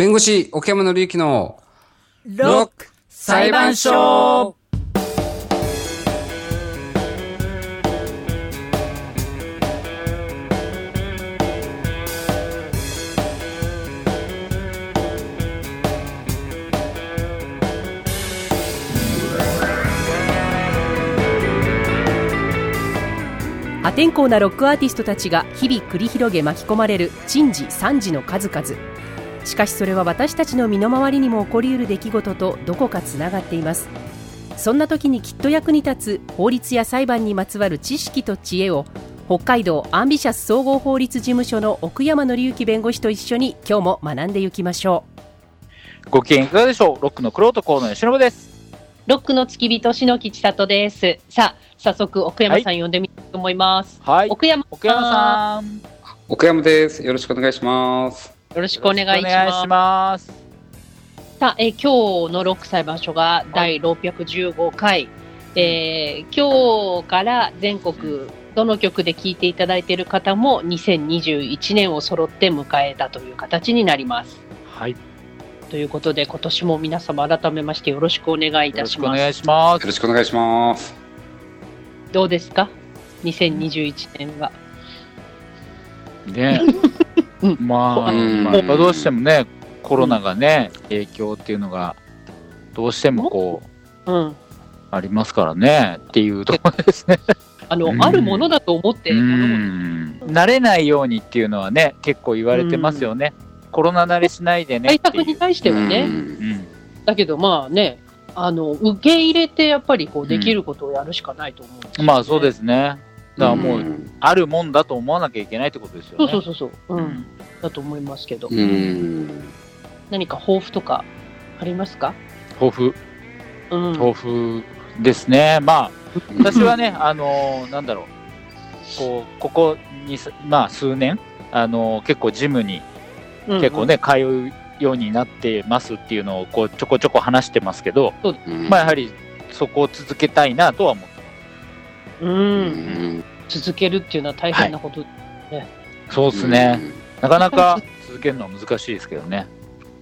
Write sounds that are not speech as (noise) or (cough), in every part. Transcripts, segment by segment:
弁護士、奥山紀之のロック裁判所。破天荒なロックアーティストたちが日々繰り広げ巻き込まれる珍事惨事の数々。しかしそれは私たちの身の回りにも起こりうる出来事とどこかつながっています。そんな時にきっと役に立つ法律や裁判にまつわる知識と知恵を北海道アンビシャス総合法律事務所の奥山紀之弁護士と一緒に今日も学んでいきましょう。ご機嫌いかがでしょう？ロックのクロート河野由伸です。ロックの付き人篠木千里です。さあ早速奥山さん呼んでみたいと思います、はい。奥山奥山さん。奥山です。よろしくお願いします。よろしくお願いしますお願いしますさあ、えー今日のロック裁判所が第615回、えー今日から全国どの局で聞いていただいている方も2021年を揃って迎えたという形になります。はいよということで今年も皆様改めましてよろしくお願いいたします。ろしくお願いしまよろしくお願いします。どうですか ?2021 年は。すね (laughs) うん。まあ、うん。まあ、どうしてもねコロナがね影響っていうのがどうしてもこううん。ありますからねっていうところですね。あの、うん。あるものだと思って慣れないようにっていうのはね結構言われてますよね、コロナ慣れしないでね対策に対してはうね、だけどまあね、あの、受け入れてやっぱりこうできることをやるしかないと思うんですよね。まあそうですねだからもう、ん。あるもんだと思わなきゃいけないってことですよそうねそうそうそう、う、うん。んだと思いますけど、うん。何か抱負とかありますか？抱負。うん。抱負ですね。まあ私はね、あのーなんだろう、こう、ここにす、まあ、数年、あのー結構ジムにうん結構、ね、通うようになってますっていうのを、こう、ちょこちょこ話してますけど、うんまあ、やはり、そこを続けたいなとは思ってう、うん。ん。続けるっていうのは大変なこと。そうですね、なかなか続けるのは難しいですけどね。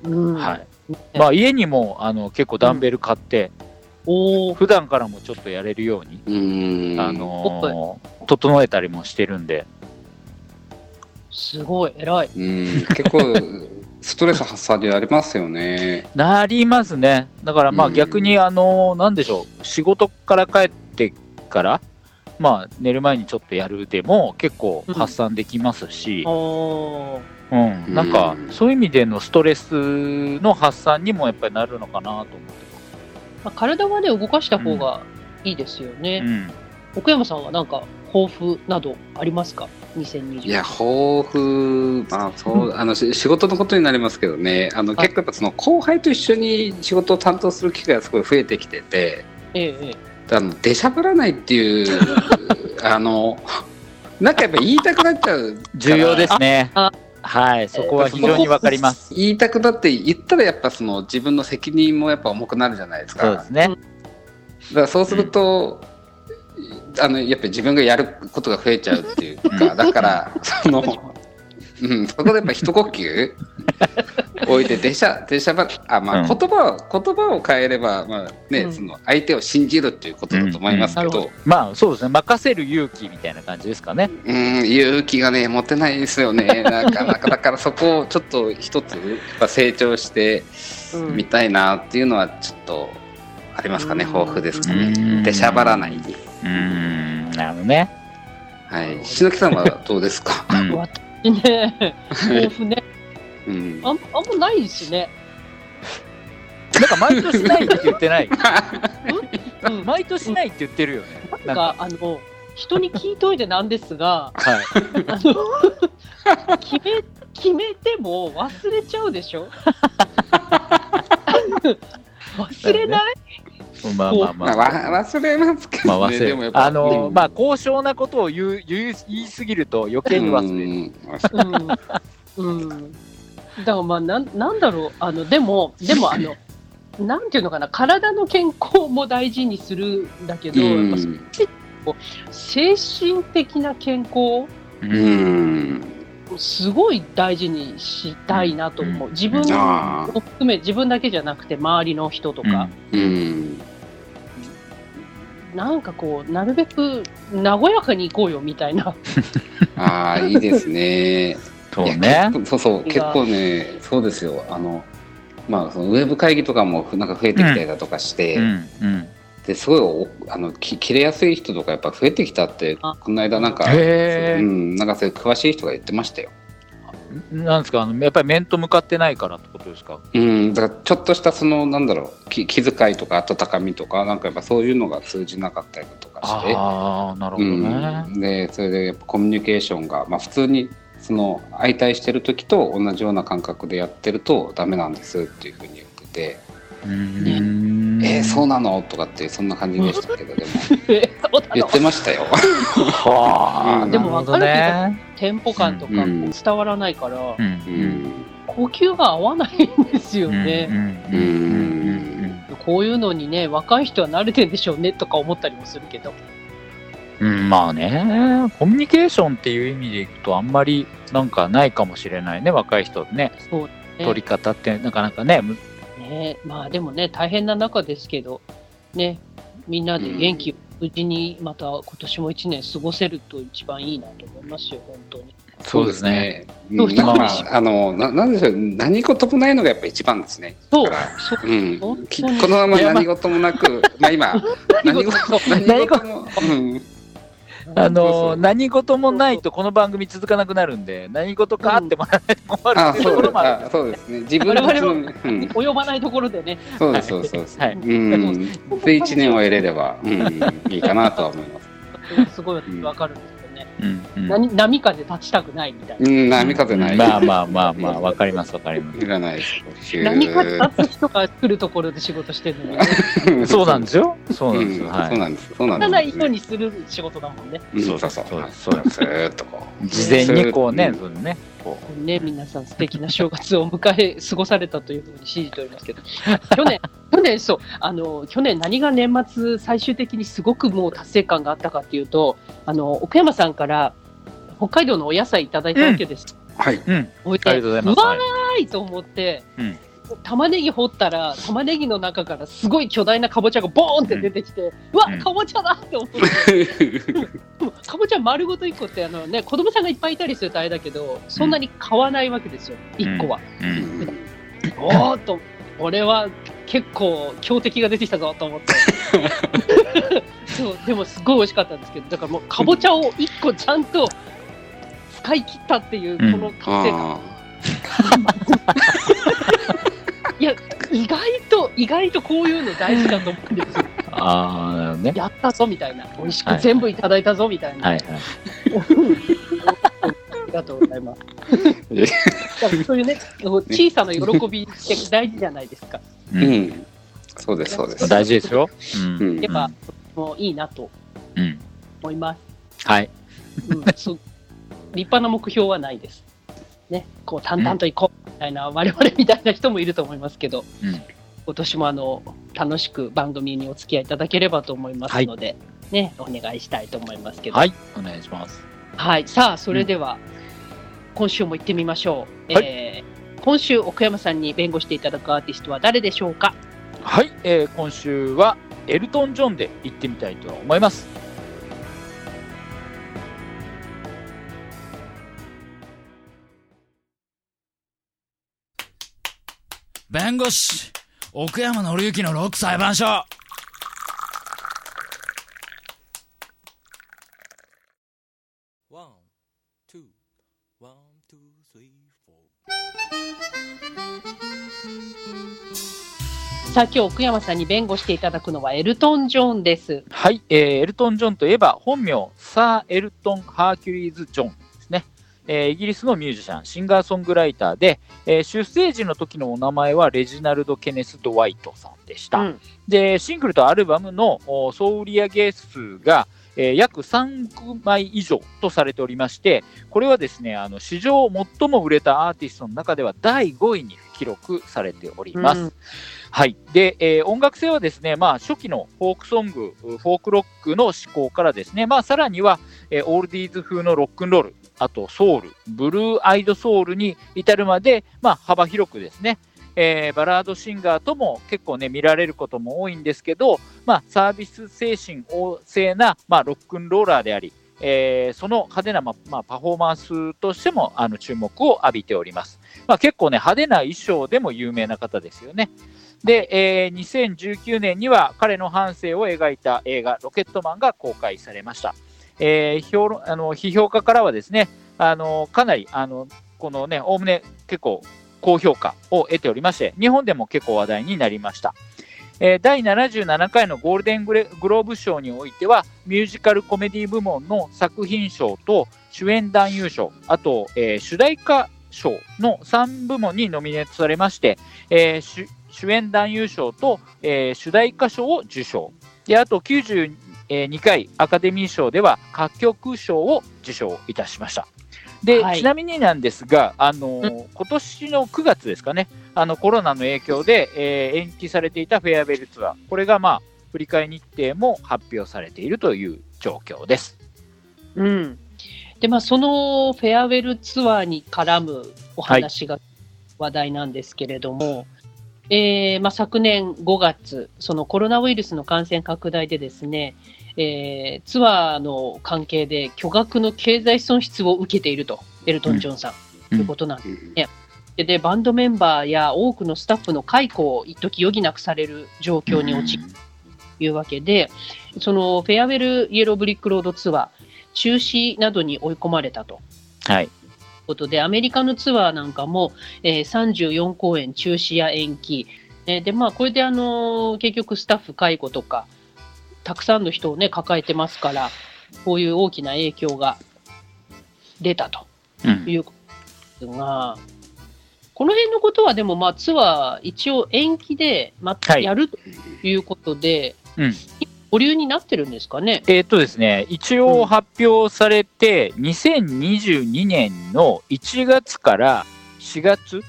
うん。はい。ねまあ、家にも、あの、結構ダンベル買って、おー普段からもちょっとやれるように、うん。あのー整えたりもしてるんで、すごい、偉い。うん、結構、ストレス発散にありますよね。なりますね。だからまあうん逆にあの、なんでしょう、仕事から帰ってから、まあ寝る前にちょっとやるでも結構発散できますし、おーうん、なんかうん。そういう意味でのストレスの発散にもやっぱりなるのかなと思って。まあ、体はね、動かした方がいいですよね。うん、奥山さんはなんか抱負などありますか ?2020。いや、抱負、まあ、そう、あの、し仕事のことになりますけどね、あの、はい。結構やっぱその後輩と一緒に仕事を担当する機会がすごい増えてきてて、ええええ。あの、出しゃばらないっていう、(laughs) あの、なんかやっぱ言いたくなっちゃう。重要ですねあ。はい、そこは非常にわかります。言いたくなって言ったらやっぱその自分の責任もやっぱ重くなるじゃないですか。そうですね。だからそうすると、あのやっぱり自分がやることが増えちゃうっていうか、だからその、うん、そこでやっぱ一呼吸？(laughs) 置いて出しゃ出しゃばあまあ、うん。言葉を言葉を変えればまあね、うん。その相手を信じるっていうことだと思いますけど、うん。うん。まあそうですね、任せる勇気みたいな感じですかね。うん、勇気がね持てないですよね。(laughs) なかなかだからそこをちょっと一つやっぱ成長してうん。みたいなっていうのはちょっとありますかね、うん。抱負ですかね。うん。出しゃばらない。うーん、なるほどね。はい。篠木さんはどうですか？(laughs) ね、抱負ね、うん。あんあんまないですね。なんか毎年ないって言ってない。(laughs) うん、毎年ないって言ってるよね。なんか、あの、人に聞いといてなんですが、(laughs) はい。あの、(laughs) 決め、決めても忘れちゃうでしょ？忘れない、まあまあままあ。あ、わ忘れますけどね。まあ忘れでもやっぱあの、うんまあ高尚なことを言う言う言いすぎると余計に忘れる。うん。うん。だからまあ、なん、なんだろう。あの、でも、でもあの、なんていうのかな、体の健康も大事にするんだけど、うんやっぱ精神的な健康うん。すごい大事にしたいなと思う。自分あを含め、自分だけじゃなくて、周りの人とか、あ。うん。なんかこう、なるべく和やかに行こうよみたいな。(laughs) ああ、いいですね。そうね。そうそう、結構ね、そうですよ。あの、まあ、そのウェブ会議とかもなんか増えてきたりだとかして、うんうん。ですごいおあのき切れやすい人とかやっぱ増えてきたってあこの間なんか、うん、なんかそういう詳しい人が言ってましたよ。なんですか？あの、やっぱり面と向かってないからってことですか？うん、だからちょっとしたそのなんだろうき気遣いとか温かみとかなんかやっぱそういうのが通じなかったりだとかして、ああ、なるほどね。うん、でそれでやっぱコミュニケーションが、まあ、普通にその相対してる時と同じような感覚でやってるとダメなんですっていうふうに言ってて。うーん「えー、そうなの?」とかってそんな感じでしたけどでも。(laughs) 言ってましたよ。はあ、うん。でもなるほどね。テンポ感とかうん。伝わらないから、ううん。ん呼吸が合わないんですようん。ね。うん。うん。うん。こういうのにね、若い人は慣れてんでしょうねとか思ったりもするけど。うん。うんまあね、コミュニケーションっていう意味でいくと、あんまりなんかないかもしれないね、若い人ね。そうね。取り方ってなかなかね、むね、まあでもね、大変な中ですけど、ね、みんなで元気を無事にまた今年も一年過ごせると一番いいなと思いますよ、本当に。そうですね。どうしたまあまああのななんでしょう何事もないのがやっぱ一番ですね。そうそう、うん。このまま何事もなく、まあ今 (laughs) 何事何事も、うん、あの何事もないとこの番組続かなくなるんで、何事かあってもらわないと困るあっていうとそうですころもある。あそうですね。自分たちの、うん、及ばないところでね、そうですそうですそうです。(laughs) はいうん、で一年を得れれば、うん、いいかなとは思います。(laughs) すごいわかるんです。うんうん何波風立ちたくないみたいな。うん、波風ない。まあまあまあまあ、(laughs) わかりますわかりまいらないです。波風立つ人が来るところで仕事してるのに、す。(laughs) そうなんですよ。そうなんですよ。うんはそうなんです。そうなんです。ようにする仕事だもんね。うんそうそうそう。そうですそうですずーっとこう。い。事前にこうね、うんそのね、こね、皆さん素敵な正月を迎え、(laughs) 過ごされたというふうに信じておりますけど、去年、(laughs) 去年、そう、あの、去年何が年末最終的にすごくもう達成感があったかっていうと、あの、奥山さんから北海道のお野菜いただいたわけです。はい。う。うん。置いてありがとうございます。わはいーいと思って、うん玉ねぎ掘ったら、玉ねぎの中からすごい巨大なかぼちゃがボーンって出てきて、うわうん、かぼちゃだって思って、で (laughs) もかぼちゃ丸ごと1個ってあの、ね、子供さんがいっぱいいたりするとあれだけど、そんなに買わないわけですよ、1個は。うん。おーっと、俺は結構強敵が出てきたぞと思って。(laughs) そう、でもすごい美味しかったんですけど、だからもうかぼちゃを1個ちゃんと使い切ったっていう、この達成感。あいや、意外と、意外とこういうの大事だと思うんですよ。ああ、なるほどね。やったぞみたいな。美味しはいく全部いただいたぞみたいな。はいはい。ありがとうございます。そういうね、小さな喜びって大事じゃないですか。ーうん。そうですそうです。大事ですよ。う。うんんやっぱ、もういいなとうん。思います。はい。うん、そう立派な目標はないです。ね、こう淡々といこうみたいな、我々みたいな人もいると思いますけど、うん今年もあの楽しく番組にお付き合いいただければと思いますので、ね、お願いしたいと思いますけど、はい。お願いします。はい、さあ、それでは、今週も行ってみましょう。はいえー今週、奥山さんに弁護していただくアーティストは誰でしょうか？はい。えー今週はエルトン・ジョンで行ってみたいと思います。弁護士奥山紀之のロック裁判所さあ、今日奥山さんに弁護していただくのはエルトン・ジョンです。はい、えーエルトン・ジョンといえば本名サー・エルトン・ハーキュリーズ・ジョンえーイギリスのミュージシャンシンガーソングライターで、えー出生時の時のお名前はレジナルド・ケネス・ドワイトさんでした、うん。でシングルとアルバムのお総売上数が、えー約3億枚以上とされておりましてこれはですねあの史上最も売れたアーティストの中では第5位に記録されております、うん。はい。で、えー音楽性はですね、まあ、初期のフォークソング、フォークロックの思考からですね、まあ、さらには、えーオールディーズ風のロックンロールあとソウル、ブルーアイドソウルに至るまで、まあ、幅広くですね、えーバラードシンガーとも結構ね、見られることも多いんですけど、まあ、サービス精神旺盛な、まあ、ロックンローラーであり、えーその派手な、ままあ、パフォーマンスとしてもあの注目を浴びております。まあ、結構ね、派手な衣装でも有名な方ですよね。で、えー2019年には彼の半生を描いた映画、ロケットマンが公開されました。えー評論あの批評家からはですね、あのかなりあのこのね、おおむね結構高評価を得ておりまして、日本でも結構話題になりました。えー第77回のゴールデングローブ賞においては、ミュージカルコメディ部門の作品賞と主演男優賞、あと、えー主題歌賞の3部門にノミネートされまして、えー主主演男優賞と、えー主題歌賞を受賞。で、あと92回アカデミー賞では歌曲賞を受賞いたしました。で、はいちなみになんですが、あのー今年の9月ですかね、あのコロナの影響で、えー延期されていたフェアウェルツアー、これがまあ、振り替え日程も発表されているという状況です。うん。で、まあ、そのフェアウェルツアーに絡むお話が話題なんですけれども、えーまあ、昨年5月、そのコロナウイルスの感染拡大でですね、えーツアーの関係で巨額の経済損失を受けていると、エルトン・ジョンさん、ということなんです。うんでで、バンドメンバーや多くのスタッフの解雇を一時余儀なくされる状況に陥ったというわけで、そのフェアウェルイエローブリックロードツアー、中止などに追い込まれたと。はい。ことで、アメリカのツアーなんかも、えー34公演中止や延期。えーで、まあ、これで、あのー結局スタッフ解雇とか、たくさんの人をね、抱えてますから、こういう大きな影響が出たとうんいうことですが、この辺のことはでも、まあ、ツアー一応延期で、またはいやるということで、うん保留になってるんですかね？えーっとですね、一応発表されて、2022年の1月から4月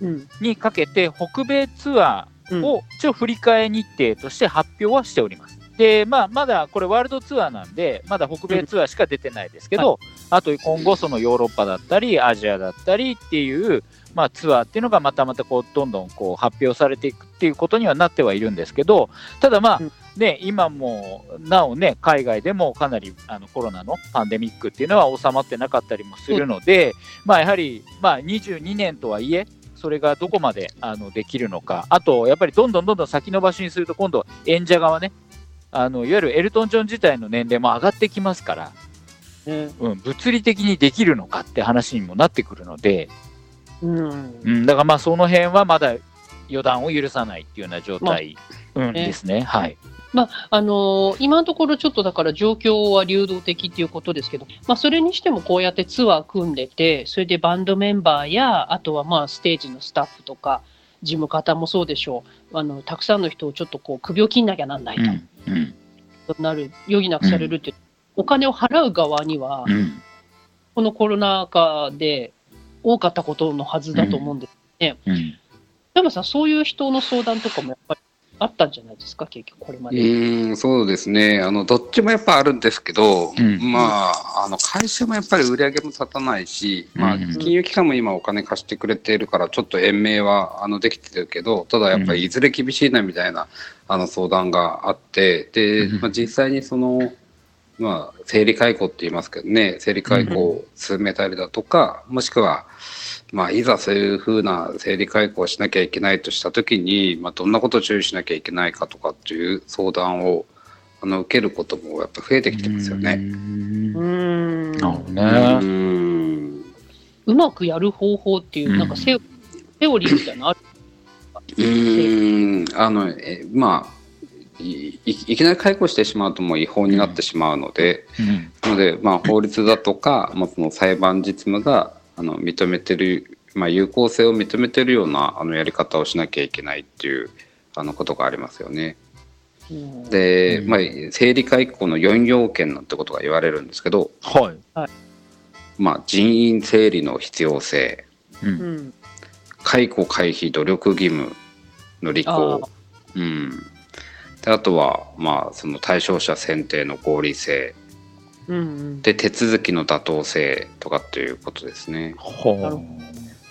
うん。にかけて、北米ツアーを一応振り替え日程として発表はしております。で、まあ、まだこれワールドツアーなんで、まだ北米ツアーしか出てないですけど、あと今後そのヨーロッパだったり、アジアだったりっていう、まあ、ツアーっていうのがまたまたこう、どんどんこう発表されていくっていうことにはなってはいるんですけど、ただまあうん、ね、今もなおね、海外でもかなりあのコロナのパンデミックっていうのは収まってなかったりもするので、まあやはり、まあ22年とはいえ、それがどこまであのできるのか、あとやっぱりどんどんどんどん先延ばしにすると、今度、演者側ね、あのいわゆるエルトン・ジョン自体の年齢も上がってきますから、うん。うん、物理的にできるのかって話にもなってくるので、うんうん、だからまあその辺はまだ予断を許さないっていうような状態、うん、ねですね。はい。まああのー今のところちょっとだから状況は流動的っていうことですけど、まあ、それにしてもこうやってツアー組んでて、それでバンドメンバーや、あとはまあステージのスタッフとか、事務方もそうでしょう、あのたくさんの人をちょっとこう首を切んなきゃなんないとなる、余儀なくされるっていう、お金を払う側には、うん。このコロナ禍で多かったことのはずだと思うんです。うん。山さん、そういう人の相談とかもやっぱりあったんじゃないですか、結局これまうで。ーん、そうですね。あの、どっちもやっぱあるんですけど、うん。まあ、あの、会社もやっぱり売り上げも立たないし、まあ、うん金融機関も今お金貸してくれているから、ちょっと延命は、あの、できてるけど、ただやっぱりいずれ厳しいなみたいな、あの、相談があって、で、うん。まあ、実際にその、まあ、生理解雇って言いますけどね、生理解雇を進めたりだとか、もしくは、まあ、いざそういうふうな生理解雇をしなきゃいけないとしたときに、まあ、どんなことを注意しなきゃいけないかとかっていう相談をあの受けることもやっぱ増えてきてますよね。うーんなるほどうね。んうまくやる方法っていう、うんなんかセオセオリーみたいなのある？うーんあのえまあいいいきなり解雇してしまうともう違法になってしまうので、うんなので、まあ、法律だとか、まあ、その裁判実務があの認めてる、まあ、有効性を認めてるようなあのやり方をしなきゃいけないっていうあのことがありますよね。うん。で、うん。まあ、生理解雇の4要件なんてことが言われるんですけど、はい。まあ、人員整理の必要性。う。うん。ん解雇回避努力義務の履行、うん、であとは、まあ、その対象者選定の合理性うんうん。で手続きの妥当性とかっていうことですね。ほなるほ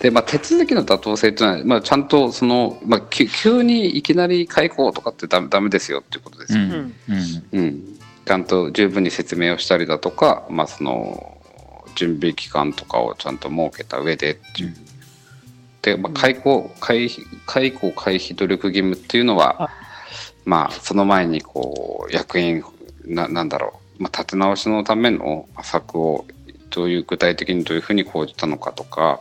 で、まあ、手続きの妥当性っていうのは、まあ、ちゃんとその、まあ、急急にいきなり解雇とかってダメダメですよっていうことですよ、うん。うん。うん。うんちゃんと十分に説明をしたりだとか、まあ、その準備期間とかをちゃんと設けた上でっていう。で、まあ、解雇回避解雇回避努力義務っていうのは、あ。まあ、その前にこう役員ななんだろう、まあ、立て直しのための策をどういう具体的にどういうふうに講じたのかとか、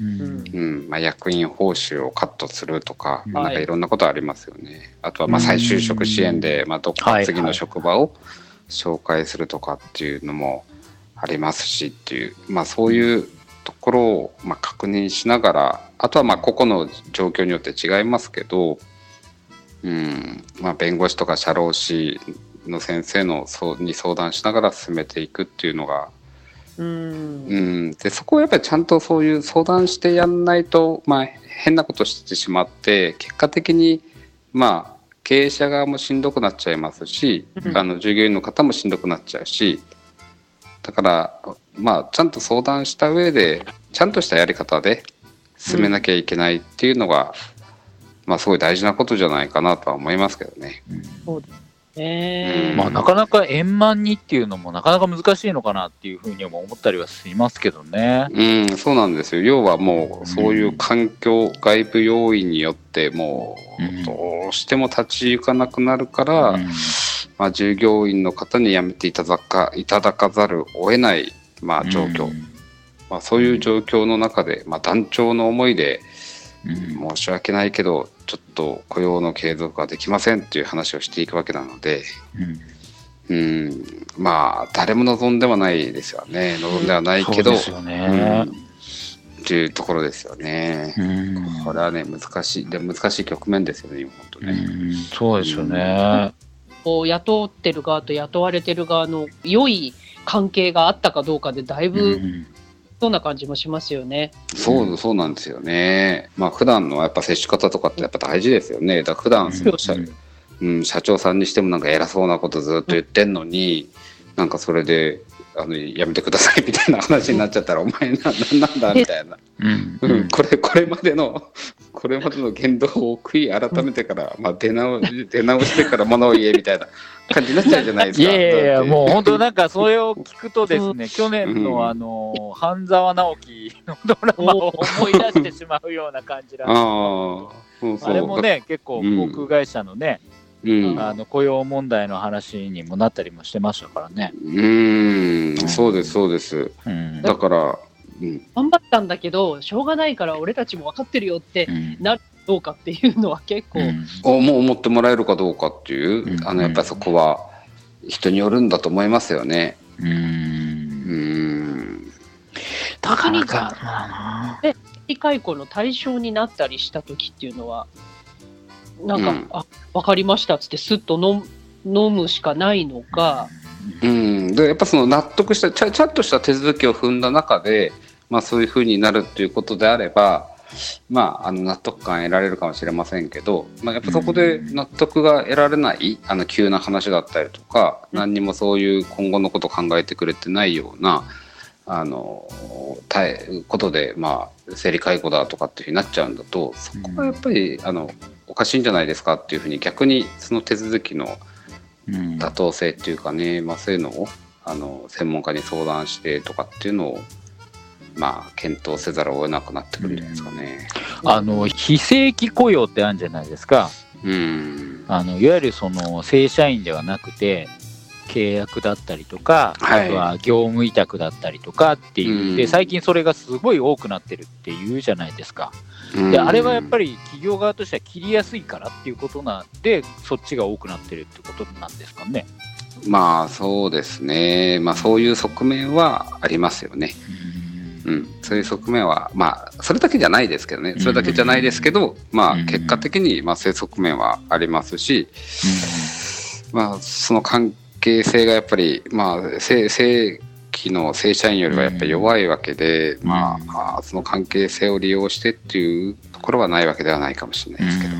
うん。うんまあ、役員報酬をカットするとか、まあ、なんかはい。いろんなことありますよね。あとはまあ再就職支援で、まあ、どっか次の職場を紹介するとかっていうのもありますしっていう、まあ、そういうところをまあ確認しながらあとはまあ個々の状況によって違いますけど、うんまあ、弁護士とか社労士の先生のそうに相談しながら進めていくっていうのがうん。うん、でそこをやっぱりちゃんとそういう相談してやんないと、まあ、変なことしてしまって結果的に、まあ、経営者側もしんどくなっちゃいますし、うん。あの従業員の方もしんどくなっちゃうしだから、まあ、ちゃんと相談した上でちゃんとしたやり方で進めなきゃいけないっていうのが、まあ、すごい大事なことじゃないかなとは思いますけどね。ねえうん。まあ、なかなか円満にっていうのもなかなか難しいのかなっていうふうにも思ったりはしますけどね。うん、そうなんですよ。要はもう、そういう環境、外部要因によって、もうん。う、どうしても立ち行かなくなるから、うん。まあ、従業員の方に辞めていただかいただかざるを得ない、まあ、状況、うん。まあ、そういう状況の中で、まあ、団長の思いで、うん。申し訳ないけど、ちょっと雇用の継続ができませんっていう話をしていくわけなので、うんうん、まあ、誰も望んではないですよね。望んではないけど、そうですよね。うんっていうところですよね。うんこれはね、難しい、で難しい局面ですよね、今本当うね。んそうですよね。こう雇ってる側と雇われてる側の良い関係があったかどうかでだいうぶんそんな感じもしますよね。そう、そうなんですよね。まあ、普段のやっぱ接し方とかってやっぱ大事ですよね。だ普段その社、うん、社長さんにしてもなんか偉そうなことずっと言ってんのに、なんかそれで、あの、やめてくださいみたいな話になっちゃったら、お前な、なんなんだみたいな。うんうん、これ、これまでの、これまでの言動を悔い改めてから、まあ、出直出直してから物を言えみたいな感じになっちゃうじゃないですか。いやいやいや、もう本当なんかそれを聞くとですね、去年うんのあの、半沢直樹のドラマを思い出してしまうような感じなんですああ、そうそう。あれもね、結構航空会社のね、うん、あの雇用問題の話にもなったりもしてましたからね。うーん、そうです、そうです。うん。だから、うん、頑張ったんだけど、しょうがないから俺たちも分かってるよってうん。なるどうかっていうのは結構、うん。おもう思ってもらえるかどうかっていう、うん。あの、やっぱりそこは人によるんだと思いますよね。うん。うーん。なかなか、まあな解雇の対象になったりした時っていうのは、なんか、うん。あ分かりましたっつって、すっと飲む飲むしかないのか、うん、でやっぱその納得したちゃちゃんとした手続きを踏んだ中で、まあ、そういうふうになるっていうことであれば、まあ、あの納得感得られるかもしれませんけど、まあ、やっぱそこで納得が得られないあの急な話だったりとか、うん。何にもそういう今後のことを考えてくれてないようなあのたえことで、まあ、生理解雇だとかっていうふうになっちゃうんだとそこはやっぱり、あのおかしいんじゃないですかっていうふうに逆にその手続きのうん。妥当性っていうかね、まあ、そういうのをあの専門家に相談してとかっていうのを、まあ、検討せざるを得なくなってくるんじゃないですかね。あの非正規雇用ってあるんじゃないですか。うん、あのいわゆるその正社員ではなくて契約だったりとか、はいあとは業務委託だったりとかっていう、うんで最近それがすごい多くなってるっていうじゃないですか。であれはやっぱり企業側としては切りやすいからっていうことなんでそっちが多くなってるってことなんですかね。りまあそうですね、まあ、そういう側面はありますよね。うん、そういう側面は、まあ、それだけじゃないですけどね、それだけじゃないですけど、まあ、うん。結果的に、まあ、そういう側面はありますし、まあ、その関係性がやっぱり、まあ、正正規の正社員よりはやっぱり弱いわけで、ん。まあその関係性を利用してっていうところはないわけではないかもしれないですけど、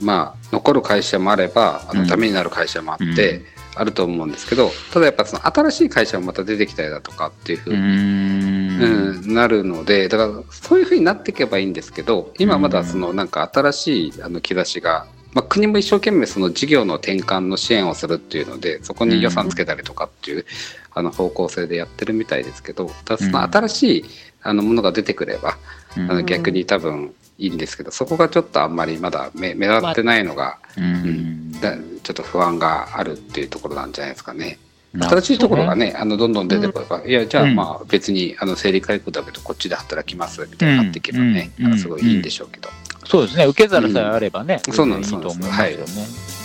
まあ、残る会社もあれば、あうん。のダメになる会社もあって、あると思うんですけどただやっぱその新しい会社がまた出てきたりだとかっていうふうに、うん、なるのでだからそういうふうになっていけばいいんですけど今まだそのなんか新しいあの兆しが、まあ、国も一生懸命その事業の転換の支援をするっていうのでそこに予算つけたりとかっていう、あの方向性でやってるみたいですけどただその新しいあのものが出てくれば、あの逆に多分いいんですけどそこがちょっとあんまりまだ目目立ってないのが、うんだちょっと不安があるっていうところなんじゃないですかね。新しいところがね、あのどんどん出てくれば、いや、じゃあ、まあ、別にあの生理回復だけど、こっちで働きますみたいになっていけばね、うんうんすごいいいんでしょうけど。そうですね、受け皿さえあればね、うん。そうなんですいいと思いますよね。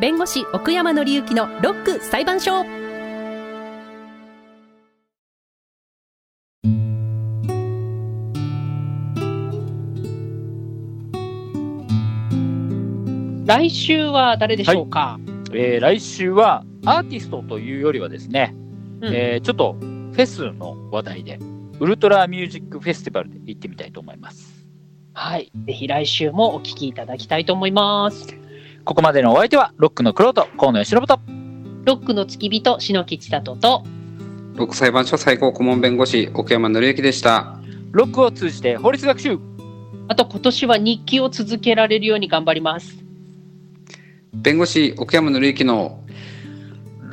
弁護士奥山紀之のロック裁判所来週は誰でしょうか、えー来週はアーティストというよりはですね、うんえーちょっとフェスの話題で、ウルトラミュージックフェスティバルで行ってみたいと思います。はい。ぜひ来週もお聞きいただきたいと思います。ここまでのお相手は、ロックのクロート、河野義信と、ロックの付き人、篠木千里と、六裁判所最高顧問弁護士、奥山紀之でした。ロックを通じて法律学習あと今年は日記を続けられるように頑張ります。弁護士、奥山紀之の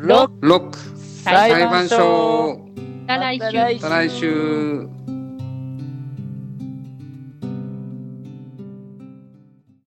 ロック裁判所。来週来週。